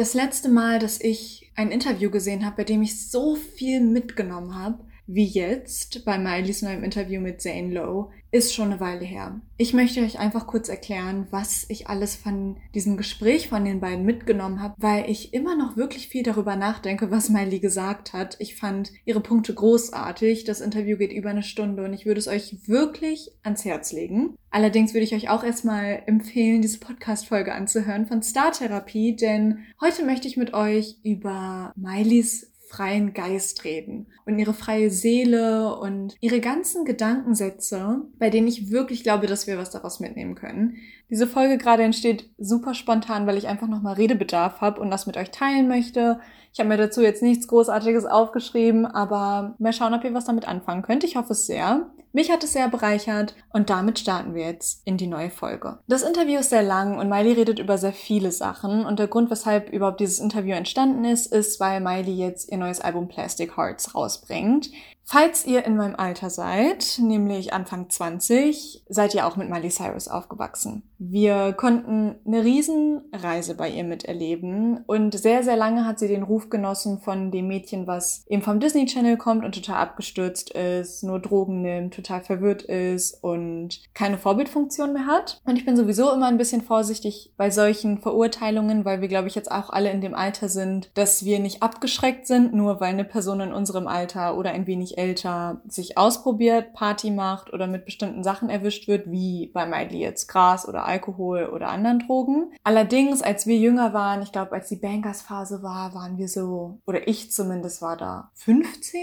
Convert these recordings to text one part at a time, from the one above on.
Das letzte Mal, dass ich ein Interview gesehen habe, bei dem ich so viel mitgenommen habe, wie jetzt bei Miley's neuem Interview mit Zane Lowe, ist schon eine Weile her. Ich möchte euch einfach kurz erklären, was ich alles von diesem Gespräch von den beiden mitgenommen habe, weil ich immer noch wirklich viel darüber nachdenke, was Miley gesagt hat. Ich fand ihre Punkte großartig. Das Interview geht über eine Stunde und ich würde es euch wirklich ans Herz legen. Allerdings würde ich euch auch erstmal empfehlen, diese Podcast-Folge anzuhören von Star Therapie, denn heute möchte ich mit euch über Mileys freien Geist reden und ihre freie Seele und ihre ganzen Gedankensätze, bei denen ich wirklich glaube, dass wir was daraus mitnehmen können. Diese Folge gerade entsteht super spontan, weil ich einfach nochmal Redebedarf habe und das mit euch teilen möchte. Ich habe mir dazu jetzt nichts Großartiges aufgeschrieben, aber mal schauen, ob ihr was damit anfangen könnt. Ich hoffe es sehr. Mich hat es sehr bereichert und damit starten wir jetzt in die neue Folge. Das Interview ist sehr lang und Miley redet über sehr viele Sachen und der Grund, weshalb überhaupt dieses Interview entstanden ist, ist, weil Miley jetzt ihr neues Album Plastic Hearts rausbringt. Falls ihr in meinem Alter seid, nämlich Anfang 20, seid ihr auch mit Miley Cyrus aufgewachsen. Wir konnten eine Riesenreise bei ihr miterleben und sehr, sehr lange hat sie den Ruf genossen von dem Mädchen, was eben vom Disney Channel kommt und total abgestürzt ist, nur Drogen nimmt, total verwirrt ist und keine Vorbildfunktion mehr hat. Und ich bin sowieso immer ein bisschen vorsichtig bei solchen Verurteilungen, weil wir, glaube ich, jetzt auch alle in dem Alter sind, dass wir nicht abgeschreckt sind, nur weil eine Person in unserem Alter oder ein wenig älter sich ausprobiert, Party macht oder mit bestimmten Sachen erwischt wird, wie bei Miley jetzt Gras oder Alkohol oder anderen Drogen. Allerdings, als wir jünger waren, ich glaube, als die Bankers-Phase war, waren wir so, oder ich zumindest war da 15.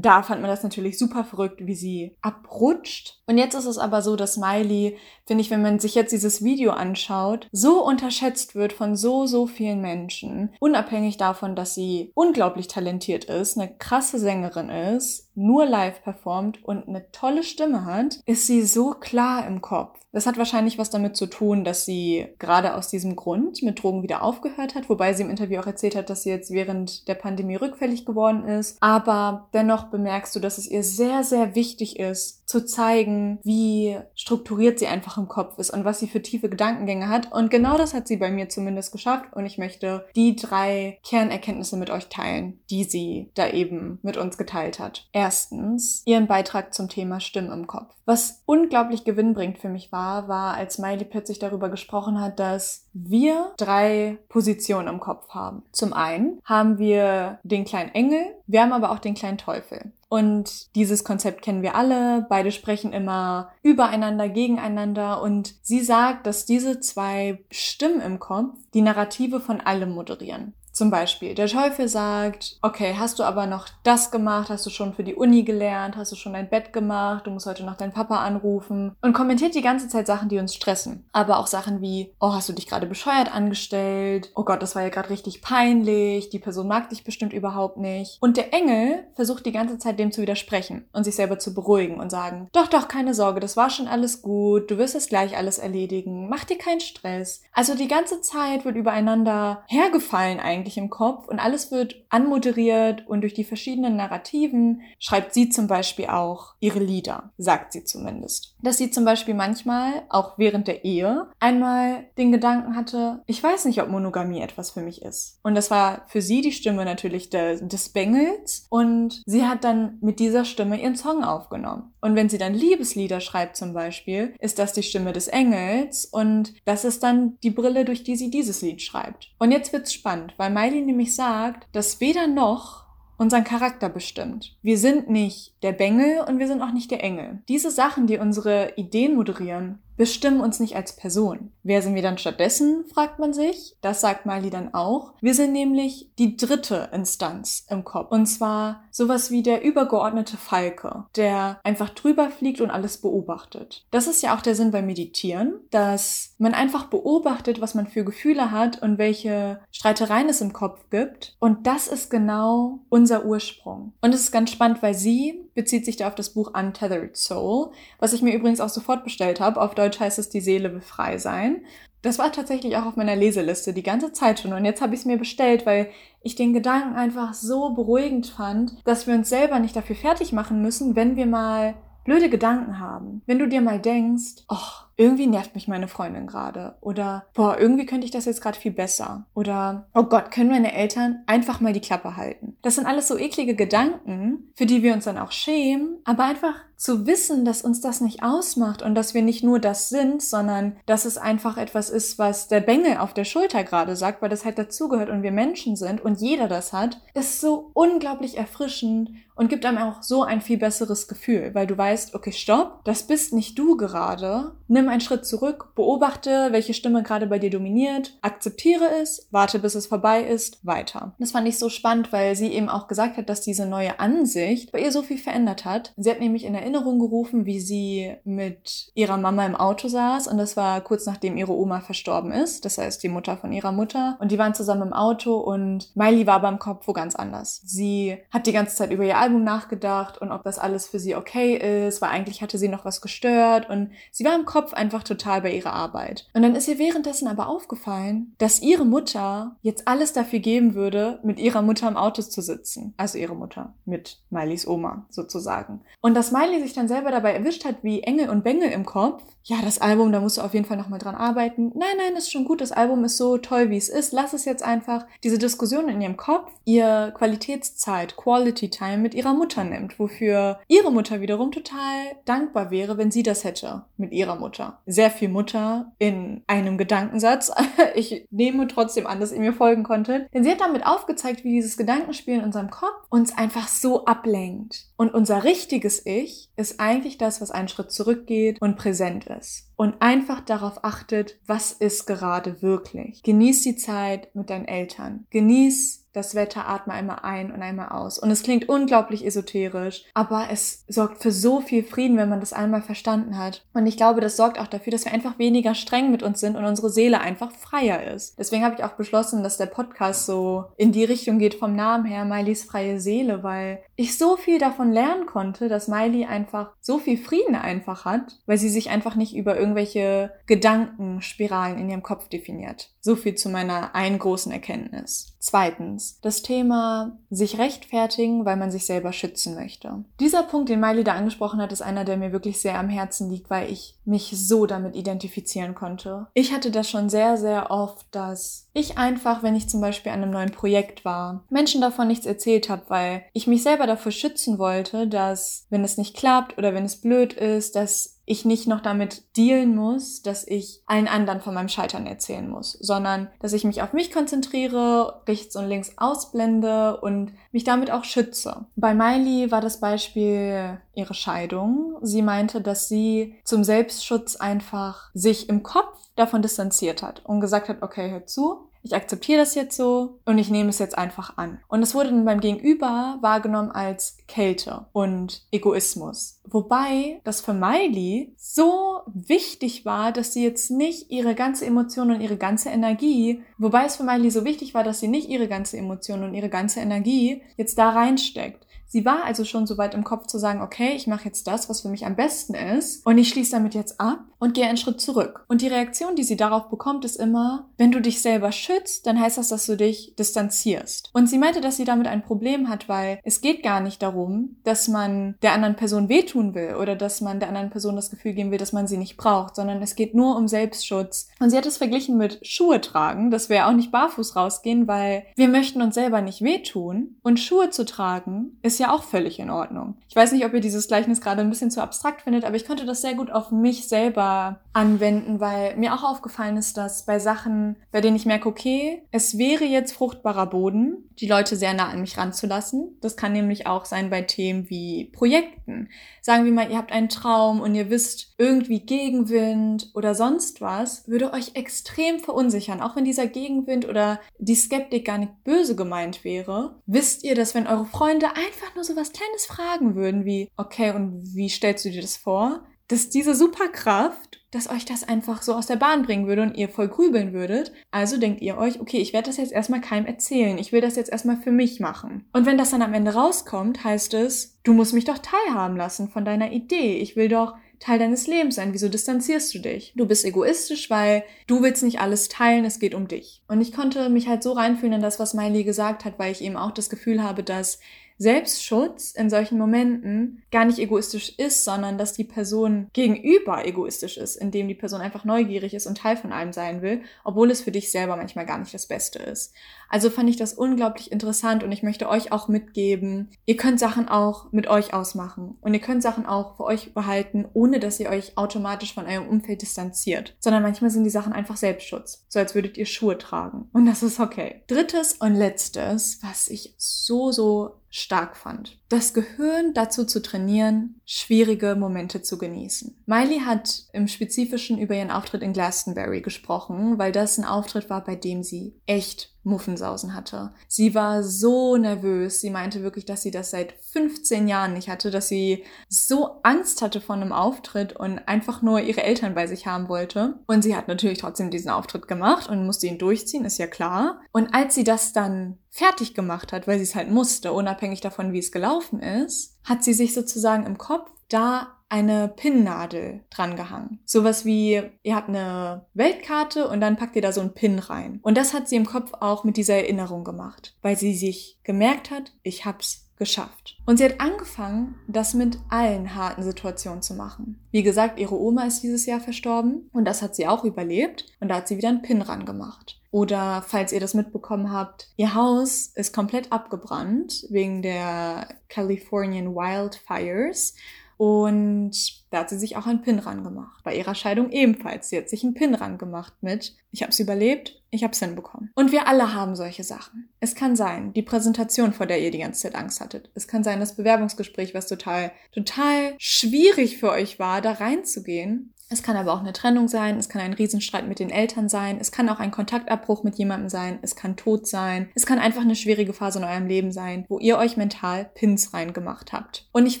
Da fand man das natürlich super verrückt, wie sie abrutscht. Und jetzt ist es aber so, dass Miley, finde ich, wenn man sich jetzt dieses Video anschaut, so unterschätzt wird von so, so vielen Menschen. Unabhängig davon, dass sie unglaublich talentiert ist, eine krasse Sängerin ist, nur live performt und eine tolle Stimme hat, ist sie so klar im Kopf. Das hat wahrscheinlich was damit zu tun, dass sie gerade aus diesem Grund mit Drogen wieder aufgehört hat, wobei sie im Interview auch erzählt hat, dass sie jetzt während der Pandemie rückfällig geworden ist. Aber dennoch bemerkst du, dass es ihr sehr, sehr wichtig ist, zu zeigen, wie strukturiert sie einfach im Kopf ist und was sie für tiefe Gedankengänge hat. Und genau das hat sie bei mir zumindest geschafft. Und ich möchte die drei Kernerkenntnisse mit euch teilen, die sie da eben mit uns geteilt hat. Erstens, ihren Beitrag zum Thema Stimmen im Kopf. Was unglaublich gewinnbringend für mich war, war, als Miley plötzlich darüber gesprochen hat, dass wir drei Positionen im Kopf haben. Zum einen haben wir den kleinen Engel, wir haben aber auch den kleinen Teufel. Und dieses Konzept kennen wir alle. Beide sprechen immer übereinander, gegeneinander. Und sie sagt, dass diese zwei Stimmen im Kopf die Narrative von allem moderieren. Zum Beispiel, der Teufel sagt, okay, hast du aber noch das gemacht, hast du schon für die Uni gelernt, hast du schon dein Bett gemacht, du musst heute noch deinen Papa anrufen und kommentiert die ganze Zeit Sachen, die uns stressen. Aber auch Sachen wie, oh, hast du dich gerade bescheuert angestellt? Oh Gott, das war ja gerade richtig peinlich, die Person mag dich bestimmt überhaupt nicht. Und der Engel versucht die ganze Zeit dem zu widersprechen und sich selber zu beruhigen und sagen, doch, doch, keine Sorge, das war schon alles gut, du wirst es gleich alles erledigen, mach dir keinen Stress. Also die ganze Zeit wird übereinander hergefallen eigentlich eigentlich im Kopf und alles wird anmoderiert und durch die verschiedenen Narrativen schreibt sie zum Beispiel auch ihre Lieder, sagt sie zumindest. Dass sie zum Beispiel manchmal, auch während der Ehe, einmal den Gedanken hatte, ich weiß nicht, ob Monogamie etwas für mich ist. Und das war für sie die Stimme natürlich de, des Bengels und sie hat dann mit dieser Stimme ihren Song aufgenommen. Und wenn sie dann Liebeslieder schreibt zum Beispiel, ist das die Stimme des Engels und das ist dann die Brille, durch die sie dieses Lied schreibt. Und jetzt wird's spannend, weil Miley nämlich sagt, dass weder noch unseren Charakter bestimmt. Wir sind nicht der Bengel und wir sind auch nicht der Engel. Diese Sachen, die unsere Ideen moderieren, bestimmen uns nicht als Person. Wer sind wir dann stattdessen, fragt man sich. Das sagt Miley dann auch. Wir sind nämlich die dritte Instanz im Kopf. Und zwar sowas wie der übergeordnete Falke, der einfach drüber fliegt und alles beobachtet. Das ist ja auch der Sinn beim Meditieren, dass man einfach beobachtet, was man für Gefühle hat und welche Streitereien es im Kopf gibt. Und das ist genau unser Ursprung. Und es ist ganz spannend, weil sie bezieht sich da auf das Buch Untethered Soul, was ich mir übrigens auch sofort bestellt habe. Auf Deutsch heißt es Die Seele will frei sein. Das war tatsächlich auch auf meiner Leseliste die ganze Zeit schon und jetzt habe ich es mir bestellt, weil ich den Gedanken einfach so beruhigend fand, dass wir uns selber nicht dafür fertig machen müssen, wenn wir mal blöde Gedanken haben. Wenn du dir mal denkst, oh, irgendwie nervt mich meine Freundin gerade. Oder, boah, irgendwie könnte ich das jetzt gerade viel besser. Oder, oh Gott, können meine Eltern einfach mal die Klappe halten. Das sind alles so eklige Gedanken, für die wir uns dann auch schämen, aber einfach zu wissen, dass uns das nicht ausmacht und dass wir nicht nur das sind, sondern dass es einfach etwas ist, was der Bengel auf der Schulter gerade sagt, weil das halt dazugehört und wir Menschen sind und jeder das hat, ist so unglaublich erfrischend und gibt einem auch so ein viel besseres Gefühl, weil du weißt, okay, stopp, das bist nicht du gerade. Nimm einen Schritt zurück, beobachte, welche Stimme gerade bei dir dominiert, akzeptiere es, warte, bis es vorbei ist, weiter. Das fand ich so spannend, weil sie eben auch gesagt hat, dass diese neue Ansicht bei ihr so viel verändert hat. Sie hat nämlich in Erinnerung gerufen, wie sie mit ihrer Mama im Auto saß und das war kurz nachdem ihre Oma verstorben ist, das heißt die Mutter von ihrer Mutter und die waren zusammen im Auto und Miley war beim Kopf wo ganz anders. Sie hat die ganze Zeit über ihr Album nachgedacht und ob das alles für sie okay ist, weil eigentlich hatte sie noch was gestört und sie war im Kopf einfach total bei ihrer Arbeit. Und dann ist ihr währenddessen aber aufgefallen, dass ihre Mutter jetzt alles dafür geben würde, mit ihrer Mutter im Auto zu sitzen. Also ihre Mutter mit Mileys Oma sozusagen. Und dass Miley sich dann selber dabei erwischt hat, wie Engel und Bengel im Kopf ja, das Album, da musst du auf jeden Fall nochmal dran arbeiten. Nein, nein, ist schon gut, das Album ist so toll, wie es ist. Lass es jetzt einfach diese Diskussion in ihrem Kopf, ihr Qualitätszeit, Quality Time mit ihrer Mutter nimmt, wofür ihre Mutter wiederum total dankbar wäre, wenn sie das hätte mit ihrer Mutter. Sehr viel Mutter in einem Gedankensatz. Ich nehme trotzdem an, dass ihr mir folgen konntet. Denn sie hat damit aufgezeigt, wie dieses Gedankenspiel in unserem Kopf uns einfach so ablenkt. Und unser richtiges Ich ist eigentlich das, was einen Schritt zurückgeht und präsent ist. Und einfach darauf achtet, was ist gerade wirklich. Genieß die Zeit mit deinen Eltern. Genieß das Wetter atme einmal ein und einmal aus. Und es klingt unglaublich esoterisch, aber es sorgt für so viel Frieden, wenn man das einmal verstanden hat. Und ich glaube, das sorgt auch dafür, dass wir einfach weniger streng mit uns sind und unsere Seele einfach freier ist. Deswegen habe ich auch beschlossen, dass der Podcast so in die Richtung geht vom Namen her, Mileys freie Seele, weil ich so viel davon lernen konnte, dass Miley einfach so viel Frieden einfach hat, weil sie sich einfach nicht über irgendwelche Gedankenspiralen in ihrem Kopf definiert. So viel zu meiner einen großen Erkenntnis. Zweitens, das Thema sich rechtfertigen, weil man sich selber schützen möchte. Dieser Punkt, den Miley da angesprochen hat, ist einer, der mir wirklich sehr am Herzen liegt, weil ich mich so damit identifizieren konnte. Ich hatte das schon sehr, sehr oft, dass ich einfach, wenn ich zum Beispiel an einem neuen Projekt war, Menschen davon nichts erzählt habe, weil ich mich selber davor schützen wollte, dass wenn es nicht klappt oder wenn es blöd ist, dass ich nicht noch damit dealen muss, dass ich allen anderen von meinem Scheitern erzählen muss, sondern dass ich mich auf mich konzentriere, rechts und links ausblende und mich damit auch schütze. Bei Miley war das Beispiel ihre Scheidung. Sie meinte, dass sie zum Selbstschutz einfach sich im Kopf davon distanziert hat und gesagt hat, okay, hör zu, ich akzeptiere das jetzt so und ich nehme es jetzt einfach an. Und es wurde dann beim Gegenüber wahrgenommen als Kälte und Egoismus. Wobei das für Miley so wichtig war, dass sie jetzt nicht ihre ganze Emotion und ihre ganze Energie, wobei es für Miley so wichtig war, dass sie nicht ihre ganze Emotion und ihre ganze Energie jetzt da reinsteckt, Sie war also schon so weit im Kopf zu sagen, okay, ich mache jetzt das, was für mich am besten ist und ich schließe damit jetzt ab und gehe einen Schritt zurück. Und die Reaktion, die sie darauf bekommt, ist immer, wenn du dich selber schützt, dann heißt das, dass du dich distanzierst. Und sie meinte, dass sie damit ein Problem hat, weil es geht gar nicht darum, dass man der anderen Person wehtun will oder dass man der anderen Person das Gefühl geben will, dass man sie nicht braucht, sondern es geht nur um Selbstschutz. Und sie hat es verglichen mit Schuhe tragen, dass wir auch nicht barfuß rausgehen, weil wir möchten uns selber nicht wehtun. Und Schuhe zu tragen ist ja auch völlig in Ordnung. Ich weiß nicht, ob ihr dieses Gleichnis gerade ein bisschen zu abstrakt findet, aber ich konnte das sehr gut auf mich selber anwenden, weil mir auch aufgefallen ist, dass bei Sachen, bei denen ich merke, okay, es wäre jetzt fruchtbarer Boden, die Leute sehr nah an mich ranzulassen. Das kann nämlich auch sein bei Themen wie Projekten. Sagen wir mal, ihr habt einen Traum und ihr wisst irgendwie Gegenwind oder sonst was, würde euch extrem verunsichern. Auch wenn dieser Gegenwind oder die Skeptik gar nicht böse gemeint wäre, wisst ihr, dass wenn eure Freunde einfach nur so was Kleines fragen würden wie, okay, und wie stellst du dir das vor? Dass diese Superkraft, dass euch das einfach so aus der Bahn bringen würde und ihr voll grübeln würdet. Also denkt ihr euch, okay, ich werde das jetzt erstmal keinem erzählen. Ich will das jetzt erstmal für mich machen. Und wenn das dann am Ende rauskommt, heißt es, du musst mich doch teilhaben lassen von deiner Idee. Ich will doch Teil deines Lebens sein. Wieso distanzierst du dich? Du bist egoistisch, weil du willst nicht alles teilen, es geht um dich. Und ich konnte mich halt so reinfühlen in das, was Miley gesagt hat, weil ich eben auch das Gefühl habe, dass Selbstschutz in solchen Momenten gar nicht egoistisch ist, sondern dass die Person gegenüber egoistisch ist, indem die Person einfach neugierig ist und Teil von allem sein will, obwohl es für dich selber manchmal gar nicht das Beste ist. Also fand ich das unglaublich interessant und ich möchte euch auch mitgeben, ihr könnt Sachen auch mit euch ausmachen und ihr könnt Sachen auch für euch behalten, ohne dass ihr euch automatisch von eurem Umfeld distanziert, sondern manchmal sind die Sachen einfach Selbstschutz, so als würdet ihr Schuhe tragen und das ist okay. Drittes und letztes, was ich so, so stark fand. Das Gehirn dazu zu trainieren, schwierige Momente zu genießen. Miley hat im Spezifischen über ihren Auftritt in Glastonbury gesprochen, weil das ein Auftritt war, bei dem sie echt Muffensausen hatte. Sie war so nervös. Sie meinte wirklich, dass sie das seit 15 Jahren nicht hatte, dass sie so Angst hatte vor einem Auftritt und einfach nur ihre Eltern bei sich haben wollte. Und sie hat natürlich trotzdem diesen Auftritt gemacht und musste ihn durchziehen, ist ja klar. Und als sie das dann fertig gemacht hat, weil sie es halt musste, unabhängig davon, wie es gelaufen ist, hat sie sich sozusagen im Kopf da eine Pinnnadel dran gehangen. Sowas wie, ihr habt eine Weltkarte und dann packt ihr da so einen Pin rein. Und das hat sie im Kopf auch mit dieser Erinnerung gemacht, weil sie sich gemerkt hat, ich hab's geschafft. Und sie hat angefangen, das mit allen harten Situationen zu machen. Wie gesagt, ihre Oma ist dieses Jahr verstorben und das hat sie auch überlebt und da hat sie wieder einen Pin ran gemacht. Oder falls ihr das mitbekommen habt, ihr Haus ist komplett abgebrannt wegen der Californian Wildfires und da hat sie sich auch einen Pin ran gemacht. Bei ihrer Scheidung ebenfalls. Sie hat sich einen Pin ran gemacht mit, ich habe es überlebt, ich habe es hinbekommen. Und wir alle haben solche Sachen. Es kann sein, die Präsentation, vor der ihr die ganze Zeit Angst hattet. Es kann sein, das Bewerbungsgespräch, was total, total schwierig für euch war, da reinzugehen. Es kann aber auch eine Trennung sein, es kann ein Riesenstreit mit den Eltern sein, es kann auch ein Kontaktabbruch mit jemandem sein, es kann Tod sein, es kann einfach eine schwierige Phase in eurem Leben sein, wo ihr euch mental Pins reingemacht habt. Und ich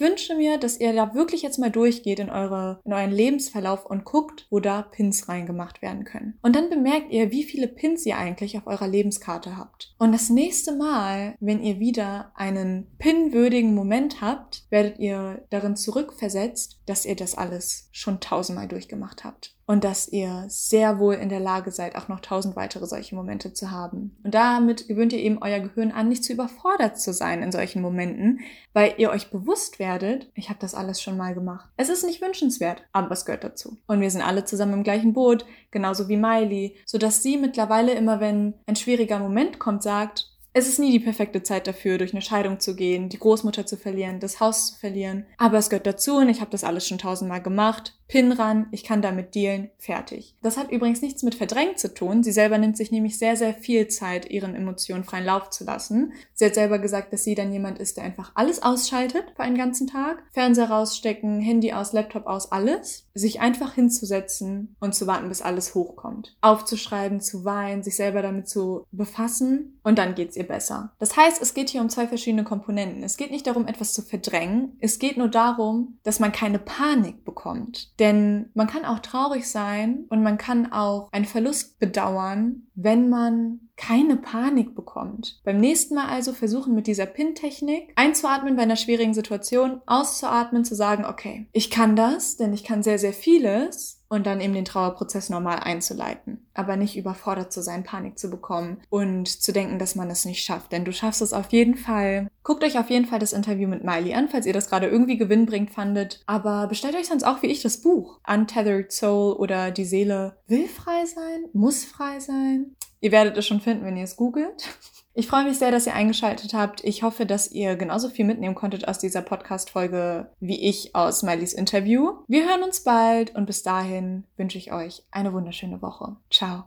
wünsche mir, dass ihr da wirklich jetzt mal durchgeht in, eure, in euren Lebensverlauf und guckt, wo da Pins reingemacht werden können. Und dann bemerkt ihr, wie viele Pins ihr eigentlich auf eurer Lebenskarte habt. Und das nächste Mal, wenn ihr wieder einen pinwürdigen Moment habt, werdet ihr darin zurückversetzt, dass ihr das alles schon tausendmal durch durchgemacht habt. Und dass ihr sehr wohl in der Lage seid, auch noch tausend weitere solche Momente zu haben. Und damit gewöhnt ihr eben euer Gehirn an, nicht zu überfordert zu sein in solchen Momenten, weil ihr euch bewusst werdet, ich habe das alles schon mal gemacht. Es ist nicht wünschenswert, aber es gehört dazu. Und wir sind alle zusammen im gleichen Boot, genauso wie Miley, sodass sie mittlerweile immer, wenn ein schwieriger Moment kommt, sagt, es ist nie die perfekte Zeit dafür, durch eine Scheidung zu gehen, die Großmutter zu verlieren, das Haus zu verlieren. Aber es gehört dazu und ich habe das alles schon tausendmal gemacht. Pin ran, ich kann damit dealen, fertig. Das hat übrigens nichts mit verdrängt zu tun. Sie selber nimmt sich nämlich sehr, sehr viel Zeit, ihren Emotionen freien Lauf zu lassen. Sie hat selber gesagt, dass sie dann jemand ist, der einfach alles ausschaltet für einen ganzen Tag. Fernseher rausstecken, Handy aus, Laptop aus, alles. Sich einfach hinzusetzen und zu warten, bis alles hochkommt. Aufzuschreiben, zu weinen, sich selber damit zu befassen und dann geht's ihr besser. Das heißt, es geht hier um zwei verschiedene Komponenten. Es geht nicht darum, etwas zu verdrängen. Es geht nur darum, dass man keine Panik bekommt denn man kann auch traurig sein und man kann auch einen Verlust bedauern, wenn man keine Panik bekommt. Beim nächsten Mal also versuchen mit dieser Pin-Technik einzuatmen bei einer schwierigen Situation, auszuatmen, zu sagen, okay, ich kann das, denn ich kann sehr, sehr vieles und dann eben den Trauerprozess normal einzuleiten. Aber nicht überfordert zu sein, Panik zu bekommen und zu denken, dass man es nicht schafft. Denn du schaffst es auf jeden Fall. Guckt euch auf jeden Fall das Interview mit Miley an, falls ihr das gerade irgendwie gewinnbringend fandet. Aber bestellt euch sonst auch wie ich das Buch. Untethered Soul oder Die Seele will frei sein, muss frei sein. Ihr werdet es schon finden, wenn ihr es googelt. Ich freue mich sehr, dass ihr eingeschaltet habt. Ich hoffe, dass ihr genauso viel mitnehmen konntet aus dieser Podcast-Folge wie ich aus Miley's Interview. Wir hören uns bald und bis dahin wünsche ich euch eine wunderschöne Woche. Ciao.